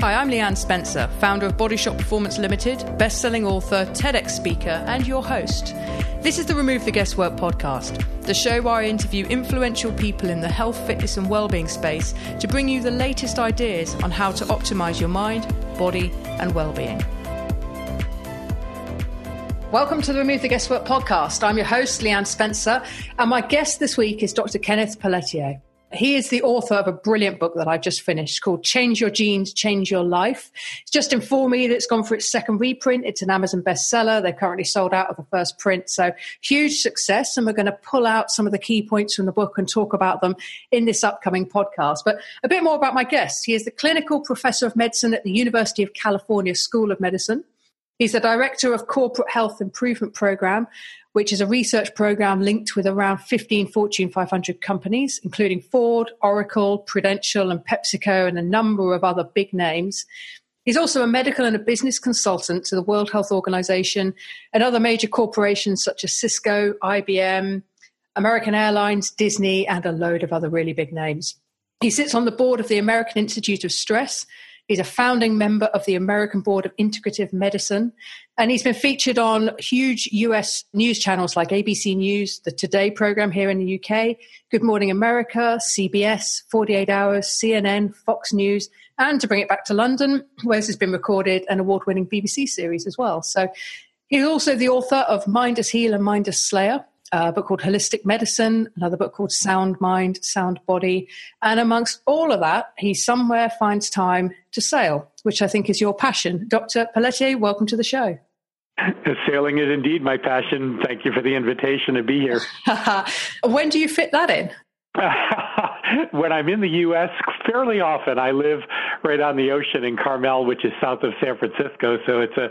Hi, I'm Leanne Spencer, founder of Bodyshot Performance Limited, best selling author, TEDx speaker, and your host. This is the Remove the Guesswork podcast, the show where I interview influential people in the health, fitness, and well-being space to bring you the latest ideas on how to optimize your mind, body, and well-being. Welcome to the Remove the Guesswork podcast. I'm your host, Leanne Spencer, and my guest this week is Dr. Kenneth Pelletier. He is the author of a brilliant book that I've just finished called Change Your Genes, Change Your Life. Just informed me that it's gone for its second reprint. It's an Amazon bestseller. They're currently sold out of the first print. So huge success. And we're going to pull out some of the key points from the book and talk about them in this upcoming podcast. But a bit more about my guest. He is the clinical professor of medicine at the University of California School of Medicine. He's the director of Corporate Health Improvement Program which is a research program linked with around 15 Fortune 500 companies, including Ford, Oracle, Prudential, and PepsiCo, and a number of other big names. He's also a medical and a business consultant to the World Health Organization and other major corporations such as Cisco, IBM, American Airlines, Disney, and a load of other really big names. He sits on the board of the American Institute of Stress He's a founding member of the American Board of Integrative Medicine, and he's been featured on huge US news channels like ABC News, the Today program here in the UK, Good Morning America, CBS, 48 Hours, CNN, Fox News, and to bring it back to London, where this has been recorded, an award winning BBC series as well. So he's also the author of Mind as Healer and Mind as Slayer, a book called Holistic Medicine, another book called Sound Mind, Sound Body. And amongst all of that, he somewhere finds time to sail, which I think is your passion. Dr. Pelletier, welcome to the show. Sailing is indeed my passion. Thank you for the invitation to be here. when do you fit that in? when I'm in the U.S., fairly often. I live right on the ocean in Carmel, which is south of San Francisco. So it's a,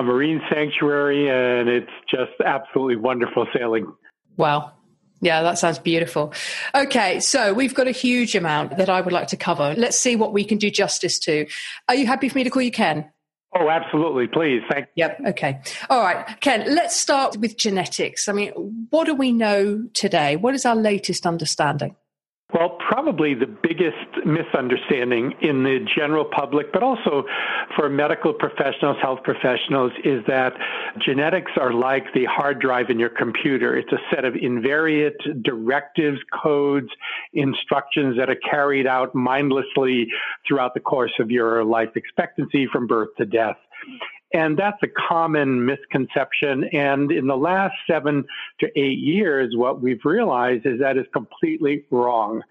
a marine sanctuary, and it's just absolutely wonderful sailing. Wow. Yeah, that sounds beautiful. Okay, so we've got a huge amount that I would like to cover. Let's see what we can do justice to. Are you happy for me to call you Ken? Oh, absolutely. Please. Thank you. Yep. Okay. All right. Ken, let's start with genetics. I mean, what do we know today? What is our latest understanding? Well, probably the biggest misunderstanding in the general public, but also for medical professionals, health professionals, is that genetics are like the hard drive in your computer. It's a set of invariant directives, codes, instructions that are carried out mindlessly throughout the course of your life expectancy from birth to death. And that's a common misconception. And in the last seven to eight years, what we've realized is that is completely wrong.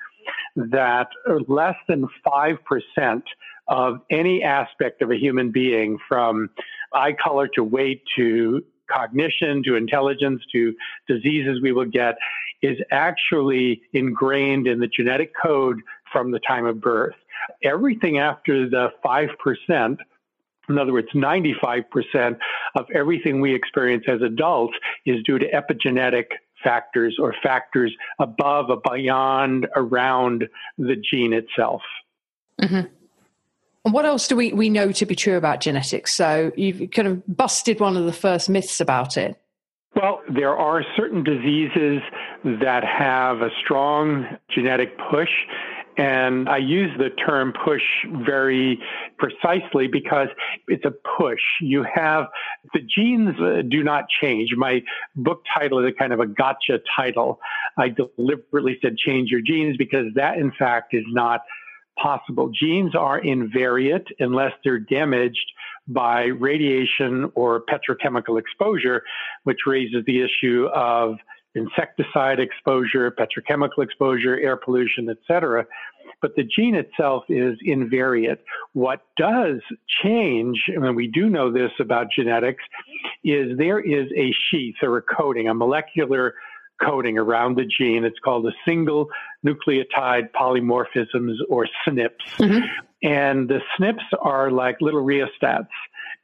That less than 5% of any aspect of a human being, from eye color to weight to cognition to intelligence to diseases we will get, is actually ingrained in the genetic code from the time of birth. Everything after the 5% in other words, 95% of everything we experience as adults is due to epigenetic factors or factors above, beyond, around the gene itself. Mm-hmm. And what else do we, we know to be true about genetics? So you've kind of busted one of the first myths about it. Well, there are certain diseases that have a strong genetic push and I use the term push very precisely because it's a push. You have the genes uh, do not change. My book title is a kind of a gotcha title. I deliberately said change your genes because that, in fact, is not possible. Genes are invariant unless they're damaged by radiation or petrochemical exposure, which raises the issue of insecticide exposure, petrochemical exposure, air pollution, etc. But the gene itself is invariant. What does change, and we do know this about genetics, is there is a sheath or a coating, a molecular coating around the gene. It's called a single nucleotide polymorphisms or SNPs. Mm-hmm. And the SNPs are like little rheostats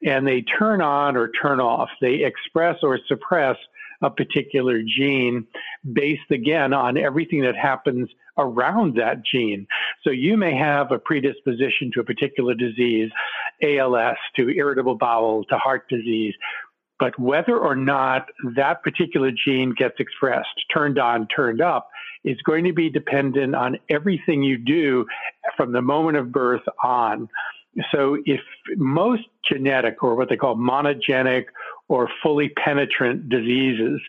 and they turn on or turn off. They express or suppress a particular gene based again on everything that happens around that gene. So you may have a predisposition to a particular disease, ALS, to irritable bowel, to heart disease. But whether or not that particular gene gets expressed, turned on, turned up, is going to be dependent on everything you do from the moment of birth on. So if most genetic or what they call monogenic or fully penetrant diseases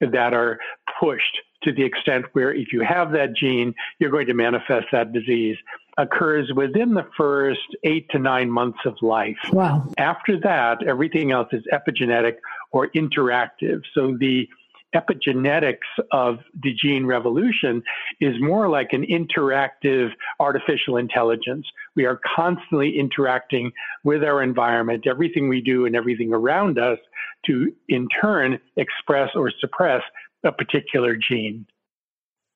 that are pushed to the extent where if you have that gene, you're going to manifest that disease occurs within the first eight to nine months of life. Wow. After that, everything else is epigenetic or interactive. So the epigenetics of the gene revolution is more like an interactive artificial intelligence. We are constantly interacting with our environment, everything we do and everything around us to in turn express or suppress a particular gene.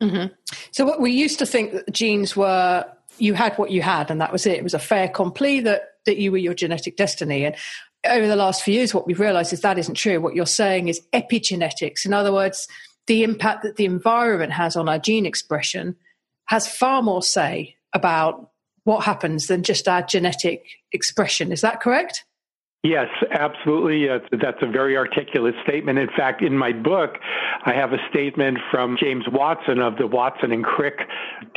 Mm-hmm. So, what we used to think that genes were you had what you had, and that was it. It was a fait accompli that that you were your genetic destiny. And over the last few years, what we've realised is that isn't true. What you're saying is epigenetics. In other words, the impact that the environment has on our gene expression has far more say about what happens than just our genetic expression. Is that correct? Yes, absolutely. Uh, that's a very articulate statement. In fact, in my book, I have a statement from James Watson of the Watson and Crick,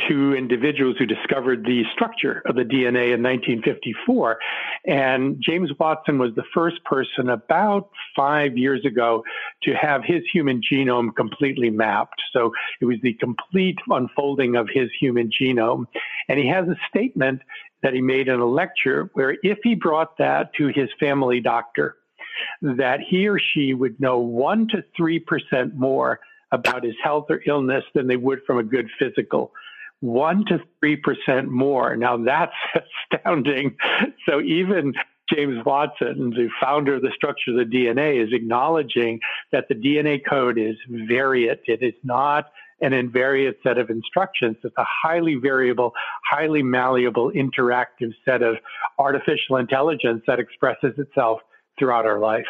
two individuals who discovered the structure of the DNA in 1954. And James Watson was the first person about five years ago to have his human genome completely mapped. So it was the complete unfolding of his human genome. And he has a statement that he made in a lecture where if he brought that to his family doctor, that he or she would know one to three percent more about his health or illness than they would from a good physical. One to three percent more. Now that's astounding. So even James Watson, the founder of the structure of the DNA, is acknowledging that the DNA code is variant. It is not an invariant set of instructions. It's a highly variable, highly malleable, interactive set of artificial intelligence that expresses itself throughout our life.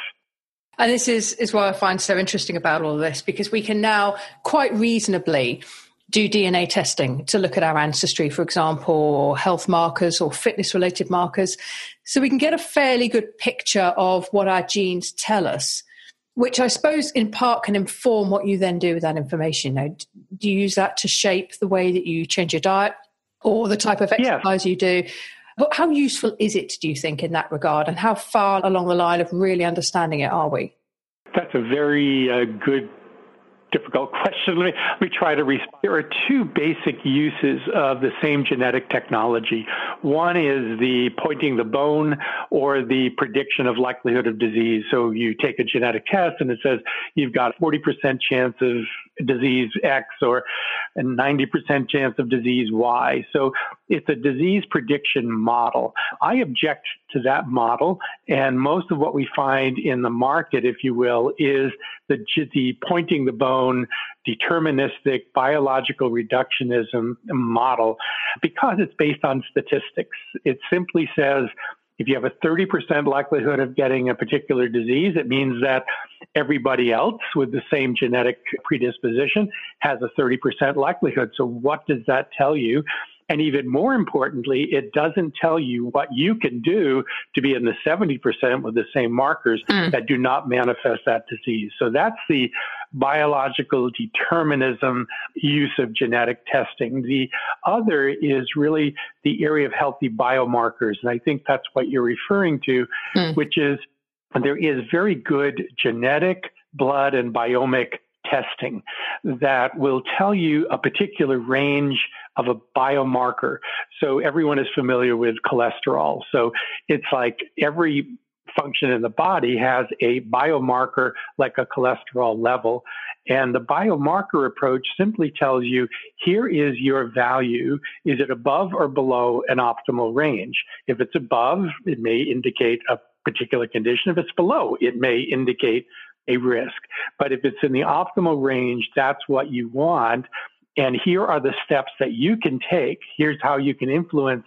And this is, is what I find so interesting about all this because we can now quite reasonably do DNA testing to look at our ancestry, for example, or health markers or fitness related markers. So we can get a fairly good picture of what our genes tell us which I suppose in part can inform what you then do with that information. Know, do you use that to shape the way that you change your diet or the type of exercise yeah. you do? But how useful is it, do you think, in that regard? And how far along the line of really understanding it are we? That's a very uh, good difficult question. Let me, let me try to respond. There are two basic uses of the same genetic technology. One is the pointing the bone or the prediction of likelihood of disease. So you take a genetic test and it says you've got 40% chance of disease X or a 90% chance of disease Y. So it's a disease prediction model. I object to that model, and most of what we find in the market, if you will, is the, the pointing the bone, deterministic biological reductionism model because it's based on statistics. It simply says if you have a 30% likelihood of getting a particular disease, it means that everybody else with the same genetic predisposition has a 30% likelihood. So, what does that tell you? And even more importantly, it doesn't tell you what you can do to be in the 70% with the same markers mm. that do not manifest that disease. So that's the biological determinism use of genetic testing. The other is really the area of healthy biomarkers. And I think that's what you're referring to, mm. which is there is very good genetic, blood, and biomic testing that will tell you a particular range of a biomarker. So everyone is familiar with cholesterol. So it's like every function in the body has a biomarker like a cholesterol level. And the biomarker approach simply tells you here is your value. Is it above or below an optimal range? If it's above, it may indicate a particular condition. If it's below, it may indicate a risk. But if it's in the optimal range, that's what you want. And here are the steps that you can take. Here's how you can influence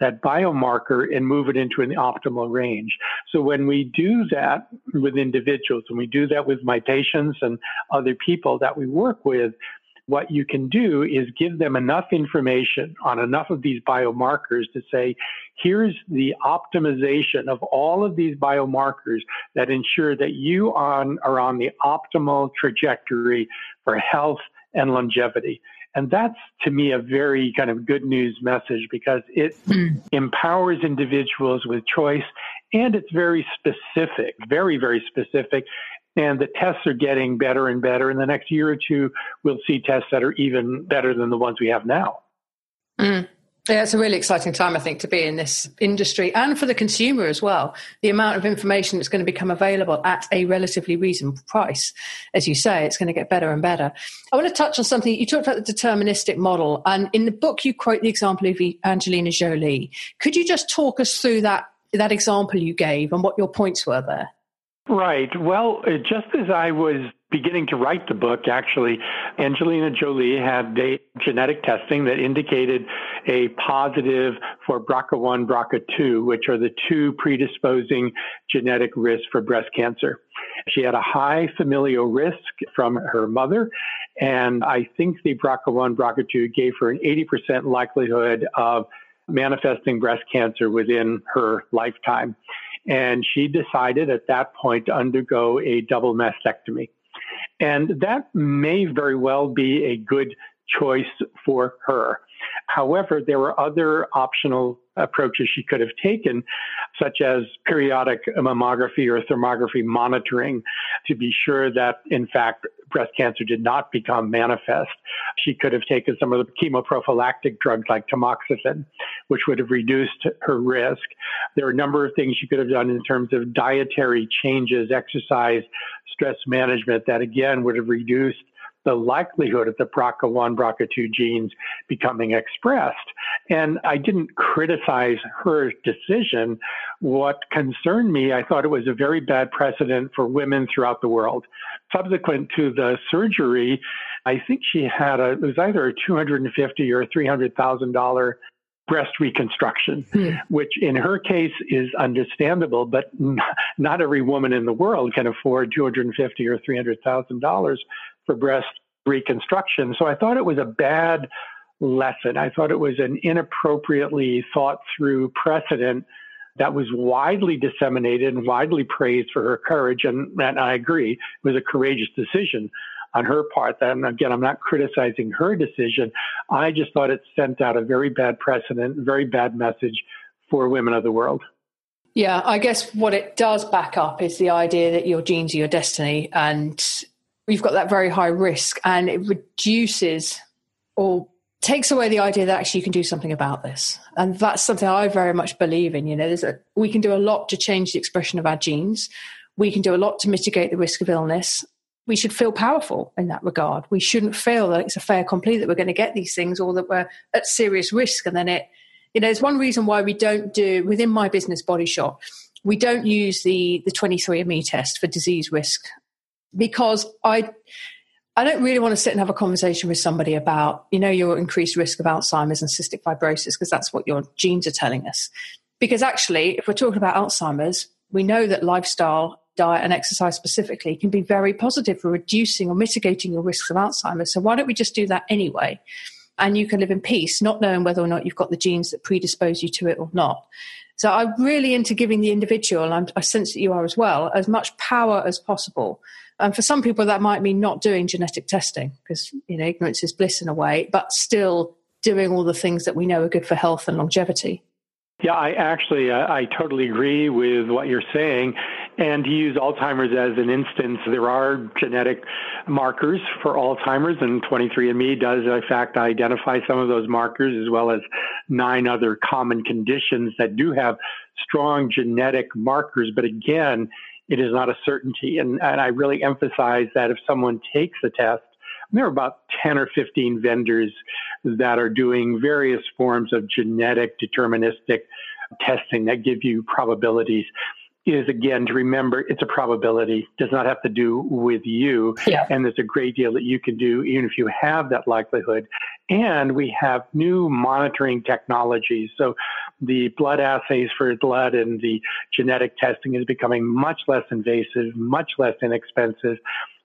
that biomarker and move it into an optimal range. So when we do that with individuals, and we do that with my patients and other people that we work with, what you can do is give them enough information on enough of these biomarkers to say, here's the optimization of all of these biomarkers that ensure that you are on the optimal trajectory for health and longevity. And that's to me a very kind of good news message because it mm. empowers individuals with choice and it's very specific, very, very specific. And the tests are getting better and better. In the next year or two, we'll see tests that are even better than the ones we have now. Mm. Yeah, it's a really exciting time, I think, to be in this industry and for the consumer as well. The amount of information that's going to become available at a relatively reasonable price. As you say, it's going to get better and better. I want to touch on something. You talked about the deterministic model, and in the book, you quote the example of Angelina Jolie. Could you just talk us through that, that example you gave and what your points were there? Right. Well, uh, just as I was beginning to write the book, actually, Angelina Jolie had genetic testing that indicated a positive for BRCA1, BRCA2, which are the two predisposing genetic risks for breast cancer. She had a high familial risk from her mother, and I think the BRCA1, BRCA2 gave her an 80% likelihood of manifesting breast cancer within her lifetime. And she decided at that point to undergo a double mastectomy. And that may very well be a good choice for her. However, there were other optional approaches she could have taken, such as periodic mammography or thermography monitoring to be sure that, in fact, breast cancer did not become manifest. She could have taken some of the chemoprophylactic drugs like tamoxifen, which would have reduced her risk. There are a number of things she could have done in terms of dietary changes, exercise, stress management that again would have reduced the likelihood of the BRCA1, BRCA2 genes becoming expressed. And I didn't criticize her decision. What concerned me, I thought it was a very bad precedent for women throughout the world. Subsequent to the surgery, I think she had a, it was either a 250 or $300,000 breast reconstruction, hmm. which in her case is understandable, but not every woman in the world can afford 250 or 300,000 dollars for breast reconstruction. So I thought it was a bad lesson. I thought it was an inappropriately thought through precedent that was widely disseminated and widely praised for her courage. And, and I agree, it was a courageous decision on her part. And again, I'm not criticizing her decision. I just thought it sent out a very bad precedent, very bad message for women of the world. Yeah, I guess what it does back up is the idea that your genes are your destiny and you've got that very high risk and it reduces or takes away the idea that actually you can do something about this. And that's something I very much believe in. You know, there's a, we can do a lot to change the expression of our genes. We can do a lot to mitigate the risk of illness. We should feel powerful in that regard. We shouldn't feel that it's a fait accompli that we're going to get these things or that we're at serious risk. And then it, you know, there's one reason why we don't do within my business bodyshot, we don't use the the 23andMe test for disease risk because I I don't really want to sit and have a conversation with somebody about, you know, your increased risk of Alzheimer's and cystic fibrosis, because that's what your genes are telling us. Because actually, if we're talking about Alzheimer's, we know that lifestyle, diet, and exercise specifically can be very positive for reducing or mitigating your risks of Alzheimer's. So why don't we just do that anyway? And you can live in peace, not knowing whether or not you've got the genes that predispose you to it or not. So I'm really into giving the individual, and I sense that you are as well, as much power as possible and for some people, that might mean not doing genetic testing because, you know, ignorance is bliss in a way, but still doing all the things that we know are good for health and longevity. Yeah, I actually, uh, I totally agree with what you're saying. And to use Alzheimer's as an instance, there are genetic markers for Alzheimer's, and 23andMe does, in fact, identify some of those markers as well as nine other common conditions that do have strong genetic markers. But again, it is not a certainty. And, and I really emphasize that if someone takes a test, there are about 10 or 15 vendors that are doing various forms of genetic deterministic testing that give you probabilities is again to remember it's a probability does not have to do with you yeah. and there's a great deal that you can do even if you have that likelihood and we have new monitoring technologies so the blood assays for blood and the genetic testing is becoming much less invasive much less inexpensive.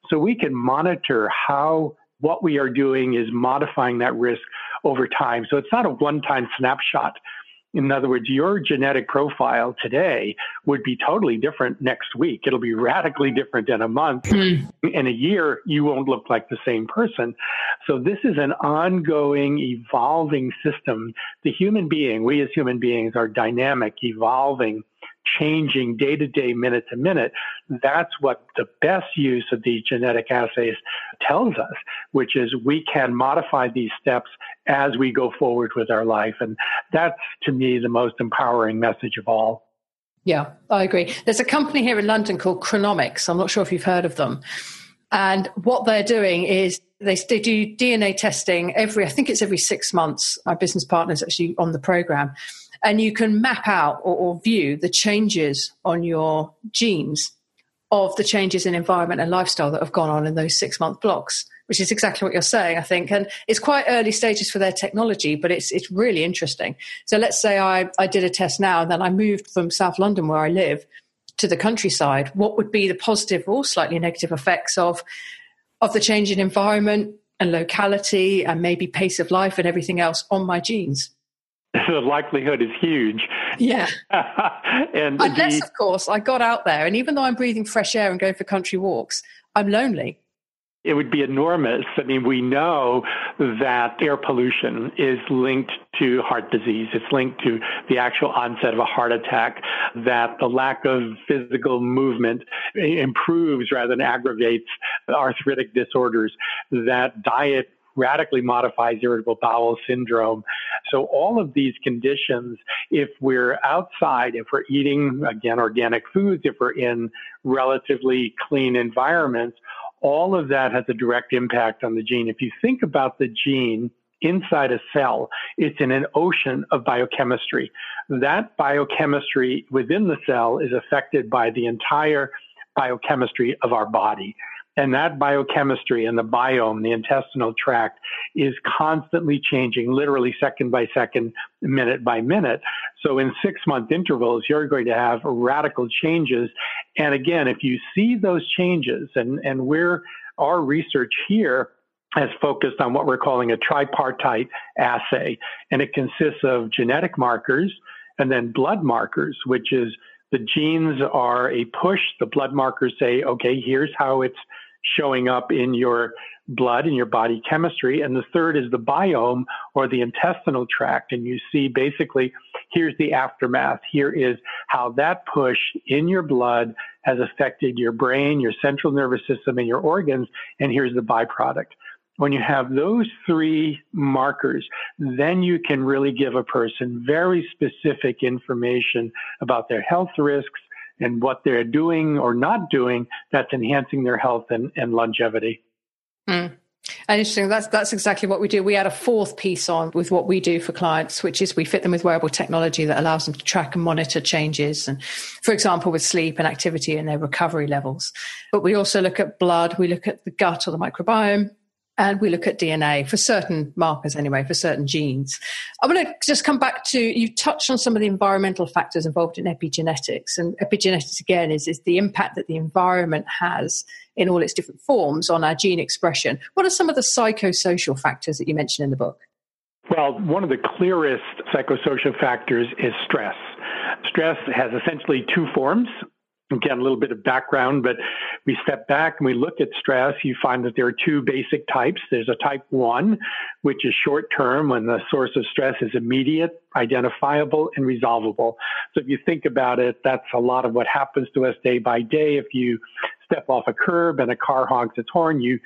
So we can monitor how what we are doing is modifying that risk over time. So it's not a one-time snapshot In other words, your genetic profile today would be totally different next week. It'll be radically different in a month. Mm. In a year, you won't look like the same person. So this is an ongoing, evolving system. The human being, we as human beings are dynamic, evolving, changing day to day, minute to minute. That's what the best use of these genetic assays tells us, which is we can modify these steps as we go forward with our life. And that's to me the most empowering message of all. Yeah, I agree. There's a company here in London called Chronomics. I'm not sure if you've heard of them. And what they're doing is they, they do DNA testing every, I think it's every six months. My business partner is actually on the program and you can map out or, or view the changes on your genes of the changes in environment and lifestyle that have gone on in those six month blocks, which is exactly what you're saying, I think. And it's quite early stages for their technology, but it's it's really interesting. So let's say I, I did a test now and then I moved from South London where I live to the countryside. What would be the positive or slightly negative effects of of the change in environment and locality and maybe pace of life and everything else on my genes? the likelihood is huge. Yeah. and Unless, the, of course, I got out there, and even though I'm breathing fresh air and going for country walks, I'm lonely. It would be enormous. I mean, we know that air pollution is linked to heart disease. It's linked to the actual onset of a heart attack, that the lack of physical movement improves rather than aggravates arthritic disorders, that diet radically modifies irritable bowel syndrome. So all of these conditions, if we're outside, if we're eating, again, organic foods, if we're in relatively clean environments, all of that has a direct impact on the gene. If you think about the gene, inside a cell, it's in an ocean of biochemistry. That biochemistry within the cell is affected by the entire biochemistry of our body. And that biochemistry and the biome, the intestinal tract, is constantly changing, literally second by second, minute by minute. So in six month intervals, you're going to have radical changes. And again, if you see those changes, and, and we're, our research here has focused on what we're calling a tripartite assay. And it consists of genetic markers and then blood markers, which is the genes are a push. The blood markers say, okay, here's how it's showing up in your blood and your body chemistry. And the third is the biome or the intestinal tract. And you see basically, here's the aftermath. Here is how that push in your blood has affected your brain, your central nervous system, and your organs. And here's the byproduct. When you have those three markers, then you can really give a person very specific information about their health risks, and what they're doing or not doing that's enhancing their health and, and longevity. Mm. And interesting, that's that's exactly what we do. We add a fourth piece on with what we do for clients, which is we fit them with wearable technology that allows them to track and monitor changes, and for example, with sleep and activity and their recovery levels. But we also look at blood, we look at the gut or the microbiome, and we look at DNA for certain markers anyway, for certain genes. I'm going to just come back to you touched on some of the environmental factors involved in epigenetics. And epigenetics, again, is, is the impact that the environment has in all its different forms on our gene expression. What are some of the psychosocial factors that you mentioned in the book? Well, one of the clearest psychosocial factors is stress. Stress has essentially two forms again, a little bit of background, but we step back and we look at stress. You find that there are two basic types. There's a type one, which is short term when the source of stress is immediate, identifiable, and resolvable. So if you think about it, that's a lot of what happens to us day by day. If you step off a curb and a car honks its horn, you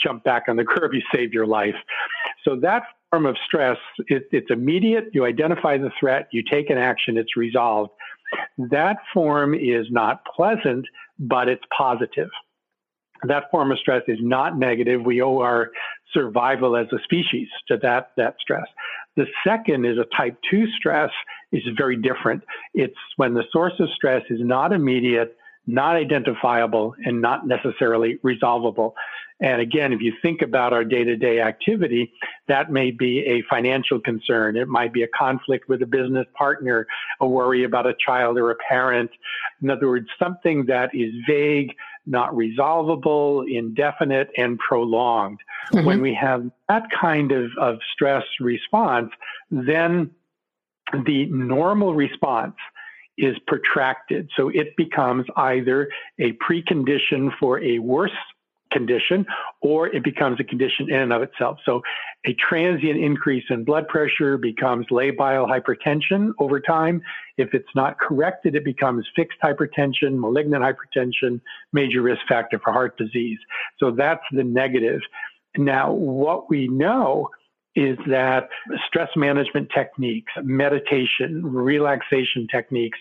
jump back on the curb, you save your life. So that form of stress, it, it's immediate. You identify the threat, you take an action, it's resolved. That form is not pleasant, but it's positive. That form of stress is not negative. We owe our survival as a species to that, that stress. The second is a type 2 stress is very different. It's when the source of stress is not immediate, not identifiable, and not necessarily resolvable. And again, if you think about our day to day activity, that may be a financial concern. It might be a conflict with a business partner, a worry about a child or a parent. In other words, something that is vague, not resolvable, indefinite, and prolonged. Mm-hmm. When we have that kind of, of stress response, then the normal response is protracted. So it becomes either a precondition for a worse condition or it becomes a condition in and of itself. So a transient increase in blood pressure becomes labile hypertension over time. If it's not corrected, it becomes fixed hypertension, malignant hypertension, major risk factor for heart disease. So that's the negative. Now, what we know is that stress management techniques, meditation, relaxation techniques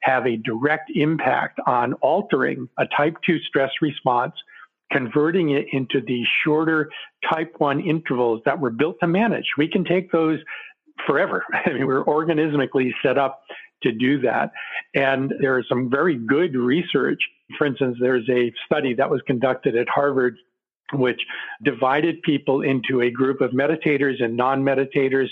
have a direct impact on altering a type 2 stress response, converting it into these shorter type 1 intervals that were built to manage. We can take those forever. I mean, we're organismically set up to do that. And there is some very good research. For instance, there's a study that was conducted at Harvard which divided people into a group of meditators and non meditators,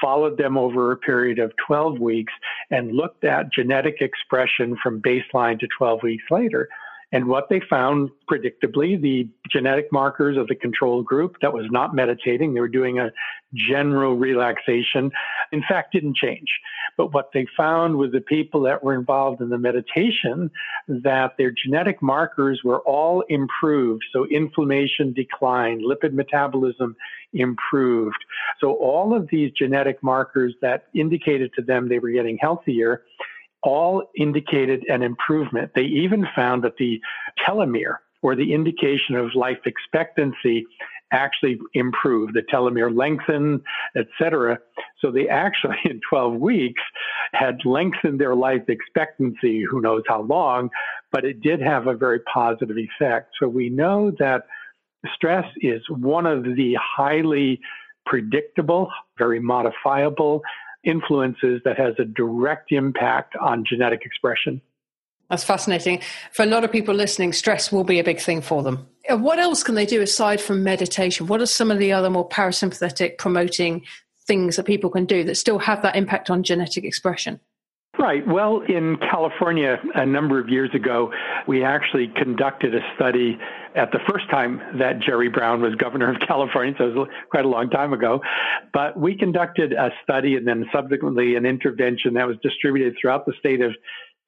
followed them over a period of 12 weeks, and looked at genetic expression from baseline to 12 weeks later. And what they found, predictably, the genetic markers of the control group that was not meditating, they were doing a general relaxation, in fact, didn't change. But what they found was the people that were involved in the meditation, that their genetic markers were all improved. So inflammation declined, lipid metabolism improved. So all of these genetic markers that indicated to them they were getting healthier all indicated an improvement. They even found that the telomere, or the indication of life expectancy, actually improved. The telomere lengthened, etc. So they actually, in 12 weeks, had lengthened their life expectancy, who knows how long, but it did have a very positive effect. So we know that stress is one of the highly predictable, very modifiable influences that has a direct impact on genetic expression. That's fascinating. For a lot of people listening, stress will be a big thing for them. Uh, what else can they do aside from meditation? What are some of the other more parasympathetic promoting things that people can do that still have that impact on genetic expression? Right. Well, in California, a number of years ago, we actually conducted a study at the first time that Jerry Brown was governor of California, so it was quite a long time ago. But we conducted a study and then subsequently an intervention that was distributed throughout the state of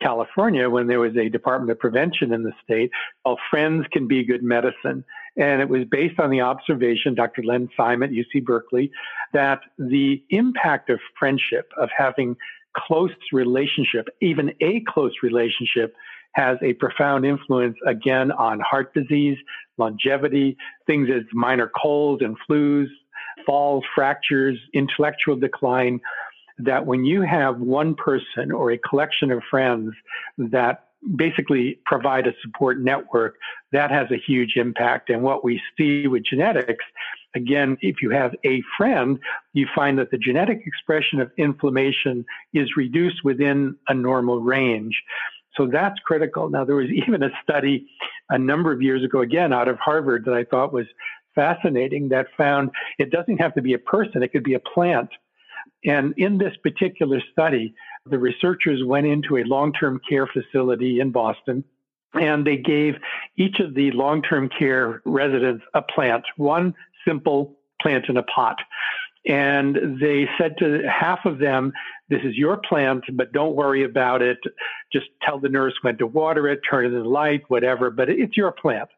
California when there was a Department of Prevention in the state called Friends Can Be Good Medicine. And it was based on the observation, Dr. Len Simon at UC Berkeley, that the impact of friendship, of having close relationship, even a close relationship, has a profound influence again on heart disease, longevity, things as minor colds and flus, falls, fractures, intellectual decline. That when you have one person or a collection of friends that basically provide a support network, that has a huge impact. And what we see with genetics again, if you have a friend, you find that the genetic expression of inflammation is reduced within a normal range. So that's critical. Now, there was even a study a number of years ago, again, out of Harvard, that I thought was fascinating that found it doesn't have to be a person, it could be a plant. And in this particular study, the researchers went into a long term care facility in Boston and they gave each of the long term care residents a plant, one simple plant in a pot. And they said to half of them, This is your plant, but don't worry about it. Just tell the nurse when to water it, turn it in the light, whatever, but it's your plant.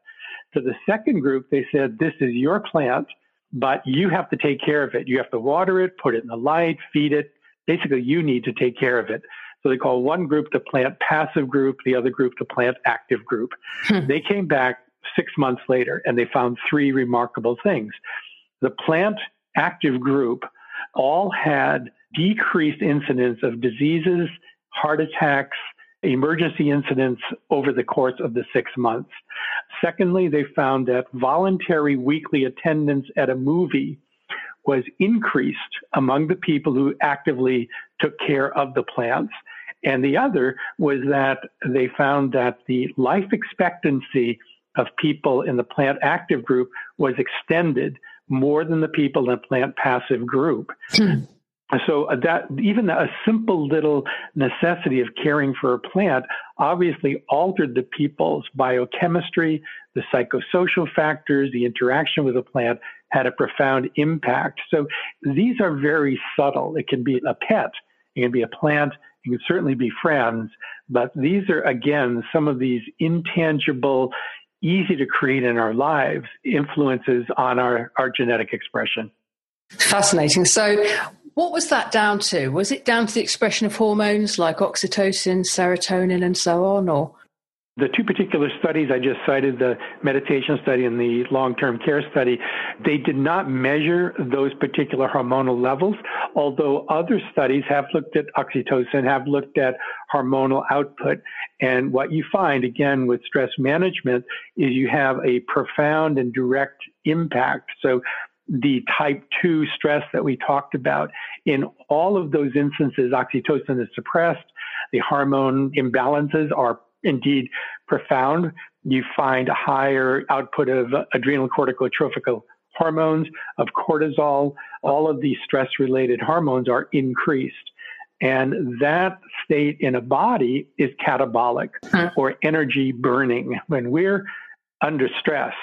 To the second group, they said, This is your plant, but you have to take care of it. You have to water it, put it in the light, feed it. Basically, you need to take care of it. So they call one group the plant passive group, the other group the plant active group. Hmm. They came back six months later, and they found three remarkable things. The plant active group all had decreased incidence of diseases, heart attacks, emergency incidents over the course of the six months. Secondly, they found that voluntary weekly attendance at a movie was increased among the people who actively took care of the plants. And the other was that they found that the life expectancy of people in the plant active group was extended more than the people in the plant passive group. Hmm. So uh, that even a simple little necessity of caring for a plant obviously altered the people's biochemistry, the psychosocial factors, the interaction with the plant had a profound impact. So these are very subtle. It can be a pet, it can be a plant, it can certainly be friends. But these are, again, some of these intangible, easy to create in our lives influences on our, our genetic expression. Fascinating. So, what was that down to? Was it down to the expression of hormones like oxytocin, serotonin, and so on, or? The two particular studies I just cited, the meditation study and the long term care study, they did not measure those particular hormonal levels, although other studies have looked at oxytocin, have looked at hormonal output. And what you find, again, with stress management, is you have a profound and direct impact. So the type 2 stress that we talked about, in all of those instances, oxytocin is suppressed. The hormone imbalances are indeed profound. You find a higher output of adrenal corticotrophic hormones, of cortisol. All of these stress related hormones are increased. And that state in a body is catabolic hmm. or energy burning. When we're under stress,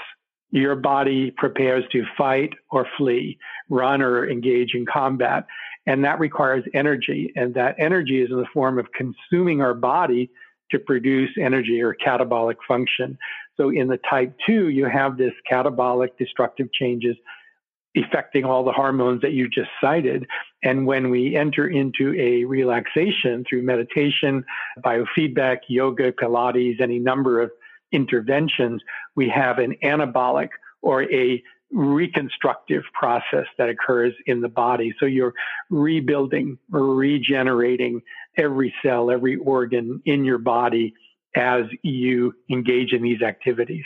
your body prepares to fight or flee, run or engage in combat. And that requires energy. And that energy is in the form of consuming our body to produce energy or catabolic function. So in the type 2, you have this catabolic destructive changes affecting all the hormones that you just cited. And when we enter into a relaxation through meditation, biofeedback, yoga, Pilates, any number of interventions, we have an anabolic or a reconstructive process that occurs in the body. So you're rebuilding or regenerating every cell, every organ in your body as you engage in these activities.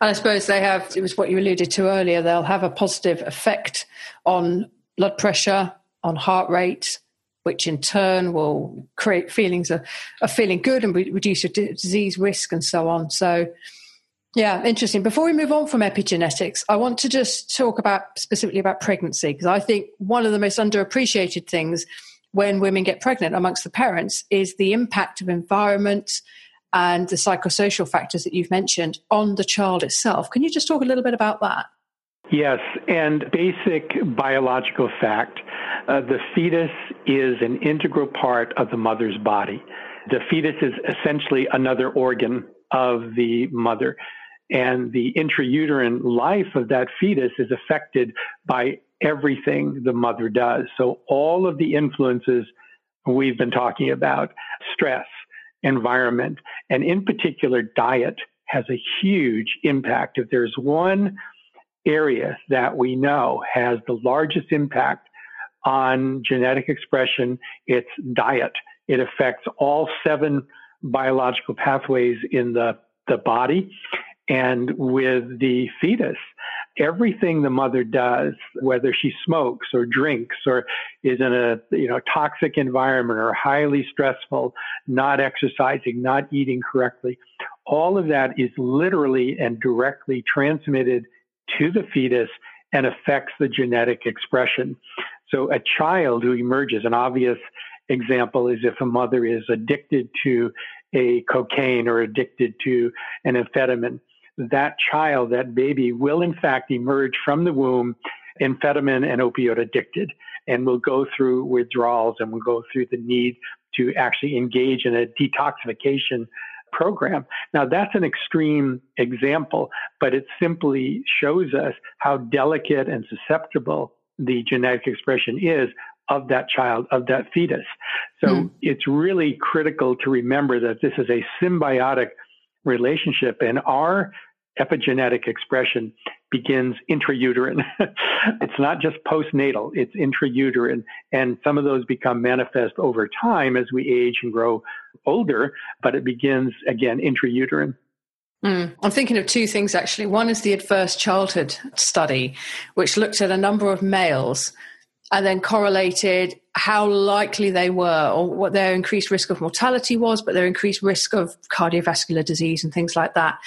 And I suppose they have, it was what you alluded to earlier, they'll have a positive effect on blood pressure, on heart rate, which in turn will create feelings of, of feeling good and reduce your disease risk and so on. So, yeah, interesting. Before we move on from epigenetics, I want to just talk about specifically about pregnancy because I think one of the most underappreciated things when women get pregnant amongst the parents is the impact of environment and the psychosocial factors that you've mentioned on the child itself. Can you just talk a little bit about that? Yes, and basic biological fact uh, the fetus is an integral part of the mother's body. The fetus is essentially another organ of the mother. And the intrauterine life of that fetus is affected by everything the mother does. So, all of the influences we've been talking about stress, environment, and in particular, diet has a huge impact. If there's one area that we know has the largest impact on genetic expression, it's diet. It affects all seven biological pathways in the, the body. And with the fetus, everything the mother does, whether she smokes or drinks or is in a you know toxic environment or highly stressful, not exercising, not eating correctly, all of that is literally and directly transmitted to the fetus and affects the genetic expression. So a child who emerges, an obvious example is if a mother is addicted to a cocaine or addicted to an amphetamine, that child, that baby will in fact emerge from the womb amphetamine and opioid addicted and will go through withdrawals and will go through the need to actually engage in a detoxification program. Now, that's an extreme example, but it simply shows us how delicate and susceptible the genetic expression is of that child, of that fetus. So mm. it's really critical to remember that this is a symbiotic relationship, and our epigenetic expression begins intrauterine. it's not just postnatal, it's intrauterine. And some of those become manifest over time as we age and grow older, but it begins again intrauterine. Mm. I'm thinking of two things actually. One is the adverse childhood study, which looked at a number of males and then correlated how likely they were or what their increased risk of mortality was, but their increased risk of cardiovascular disease and things like that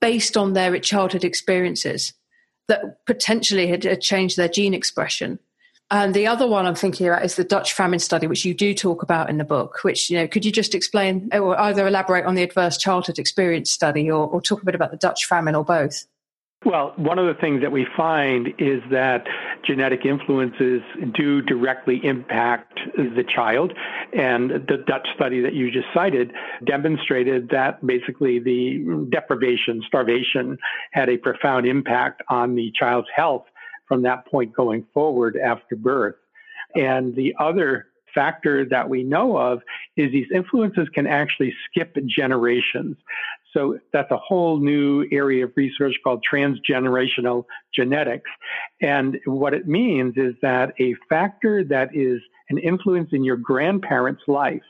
based on their childhood experiences that potentially had, changed their gene expression. And the other one I'm thinking about is the Dutch famine study, which you do talk about in the book. Which you know, could you just explain or either elaborate on the adverse childhood experience study, or, or talk a bit about the Dutch famine, or both? Well, one of the things that we find is that genetic influences do directly impact the child. And the Dutch study that you just cited demonstrated that basically the deprivation, starvation, had a profound impact on the child's health from that point going forward after birth. And the other factor that we know of is these influences can actually skip generations. So that's a whole new area of research called transgenerational genetics. And what it means is that a factor that is an influence in your grandparents' life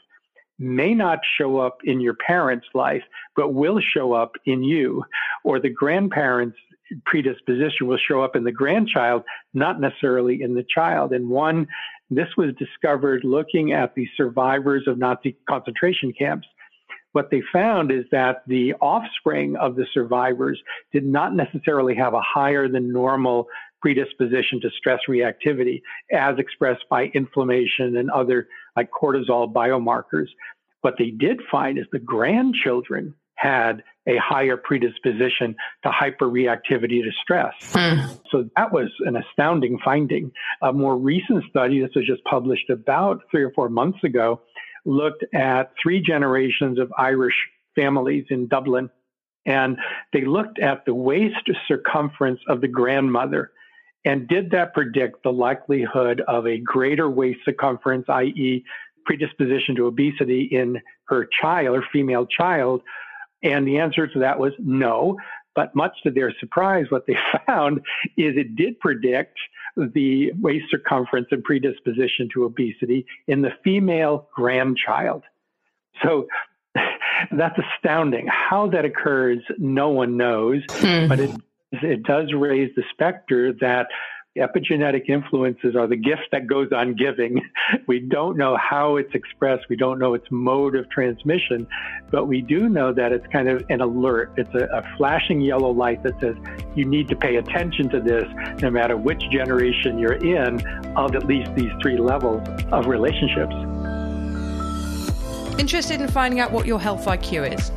may not show up in your parents' life, but will show up in you, or the grandparents' predisposition will show up in the grandchild, not necessarily in the child. And one, this was discovered looking at the survivors of Nazi concentration camps what they found is that the offspring of the survivors did not necessarily have a higher than normal predisposition to stress reactivity as expressed by inflammation and other like cortisol biomarkers. What they did find is the grandchildren had a higher predisposition to hyperreactivity to stress. Mm. So that was an astounding finding. A more recent study, this was just published about three or four months ago, looked at three generations of Irish families in Dublin. And they looked at the waist circumference of the grandmother. And did that predict the likelihood of a greater waist circumference, i.e., predisposition to obesity in her child or female child? And the answer to that was no. But much to their surprise, what they found is it did predict the waist circumference and predisposition to obesity in the female grandchild. So that's astounding. How that occurs, no one knows, mm. but it, it does raise the specter that epigenetic influences are the gift that goes on giving. We don't know how it's expressed. We don't know its mode of transmission, but we do know that it's kind of an alert. It's a, a flashing yellow light that says you need to pay attention to this no matter which generation you're in of at least these three levels of relationships. Interested in finding out what your health IQ is?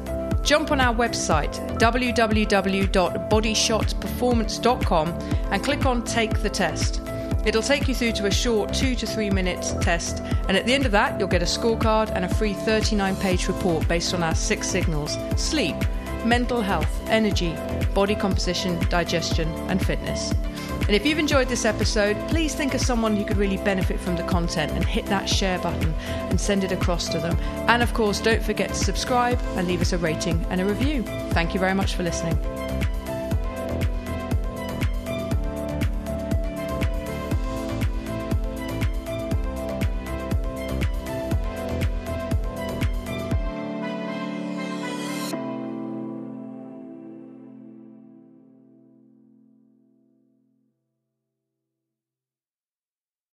Jump on our website, www.bodyshotperformance.com, and click on Take the Test. It'll take you through to a short two to three minutes test, and at the end of that, you'll get a scorecard and a free 39 page report based on our six signals sleep, mental health, energy, body composition, digestion, and fitness. And if you've enjoyed this episode, please think of someone who could really benefit from the content and hit that share button and send it across to them. And of course, don't forget to subscribe and leave us a rating and a review. Thank you very much for listening.